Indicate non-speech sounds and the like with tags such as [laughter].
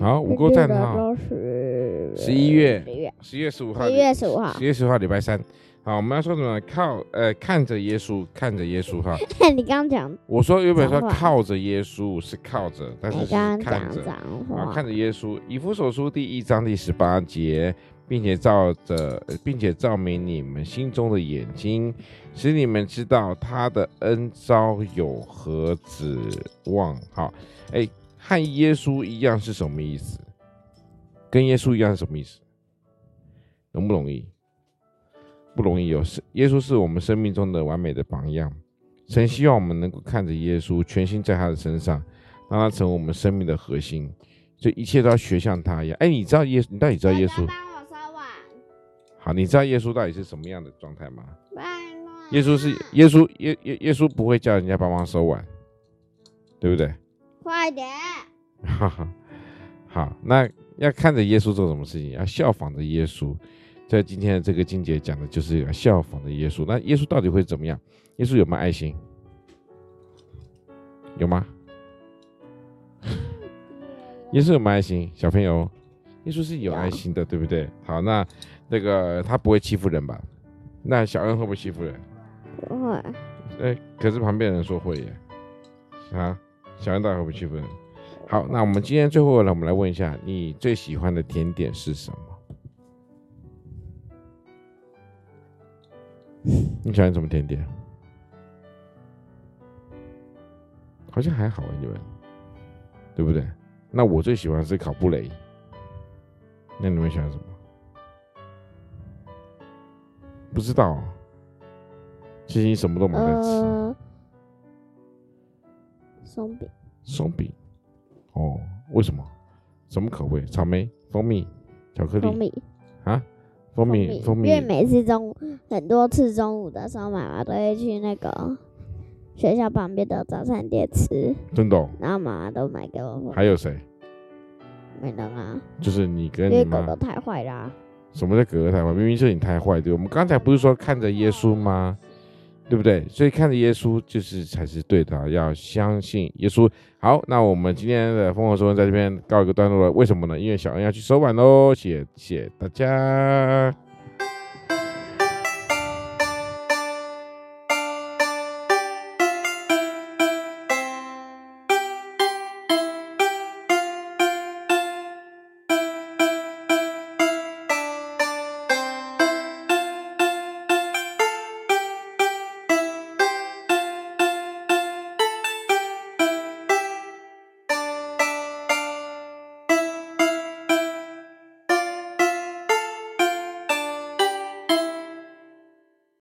好，五够赞哈。十一月十一月十五号，十一月十五号，十一月十五号礼拜三。好，我们要说什么？靠，呃，看着耶稣，看着耶稣哈。[laughs] 你刚刚讲，我说原本说靠着耶稣是靠着，但是是看着。啊，看着耶稣。以弗所书第一章第十八节，并且照着，并且照明你们心中的眼睛，使你们知道他的恩招有何指望。好，哎，和耶稣一样是什么意思？跟耶稣一样是什么意思？容不容易？不容易有是耶稣是我们生命中的完美的榜样，神希望我们能够看着耶稣，全心在他的身上，让他成为我们生命的核心，所以一切都要学像他一样。哎，你知道耶稣？你到底知道耶稣？帮我收碗。好，你知道耶稣到底是什么样的状态吗？耶稣是耶稣耶耶耶稣不会叫人家帮忙收碗，对不对？快点。哈哈，好，那要看着耶稣做什么事情？要效仿着耶稣。在今天的这个经节讲的就是要效仿着耶稣。那耶稣到底会怎么样？耶稣有没有爱心？有吗？耶稣有没有爱心？小朋友，耶稣是有爱心的，对不对？好，那那个他不会欺负人吧？那小恩会不会欺负人？不会。哎，可是旁边人说会耶。啊，小恩到底会不会欺负人？好，那我们今天最后呢，我们来问一下，你最喜欢的甜点是什么？[laughs] 你喜欢什么甜点？好像还好啊，你们，对不对？那我最喜欢的是烤布雷。那你们喜欢什么？不知道。其实你什么都没在吃。呃、松饼。松饼。哦，为什么？什么口味？草莓、蜂蜜、巧克力。蜂蜜。啊？蜂蜜，蜂蜜，因为每次中午很多次中午的时候，妈妈都会去那个 [laughs] 学校旁边的早餐店吃。真的、哦？然后妈妈都买给我。还有谁？没人啊。就是你跟你因为哥哥太坏啦。什么叫哥哥太坏？明明是你太坏，对。我们刚才不是说看着耶稣吗？对不对？所以看着耶稣就是才是对的，要相信耶稣。好，那我们今天的疯狂说文在这边告一个段落了。为什么呢？因为小恩要去收碗喽。谢谢大家。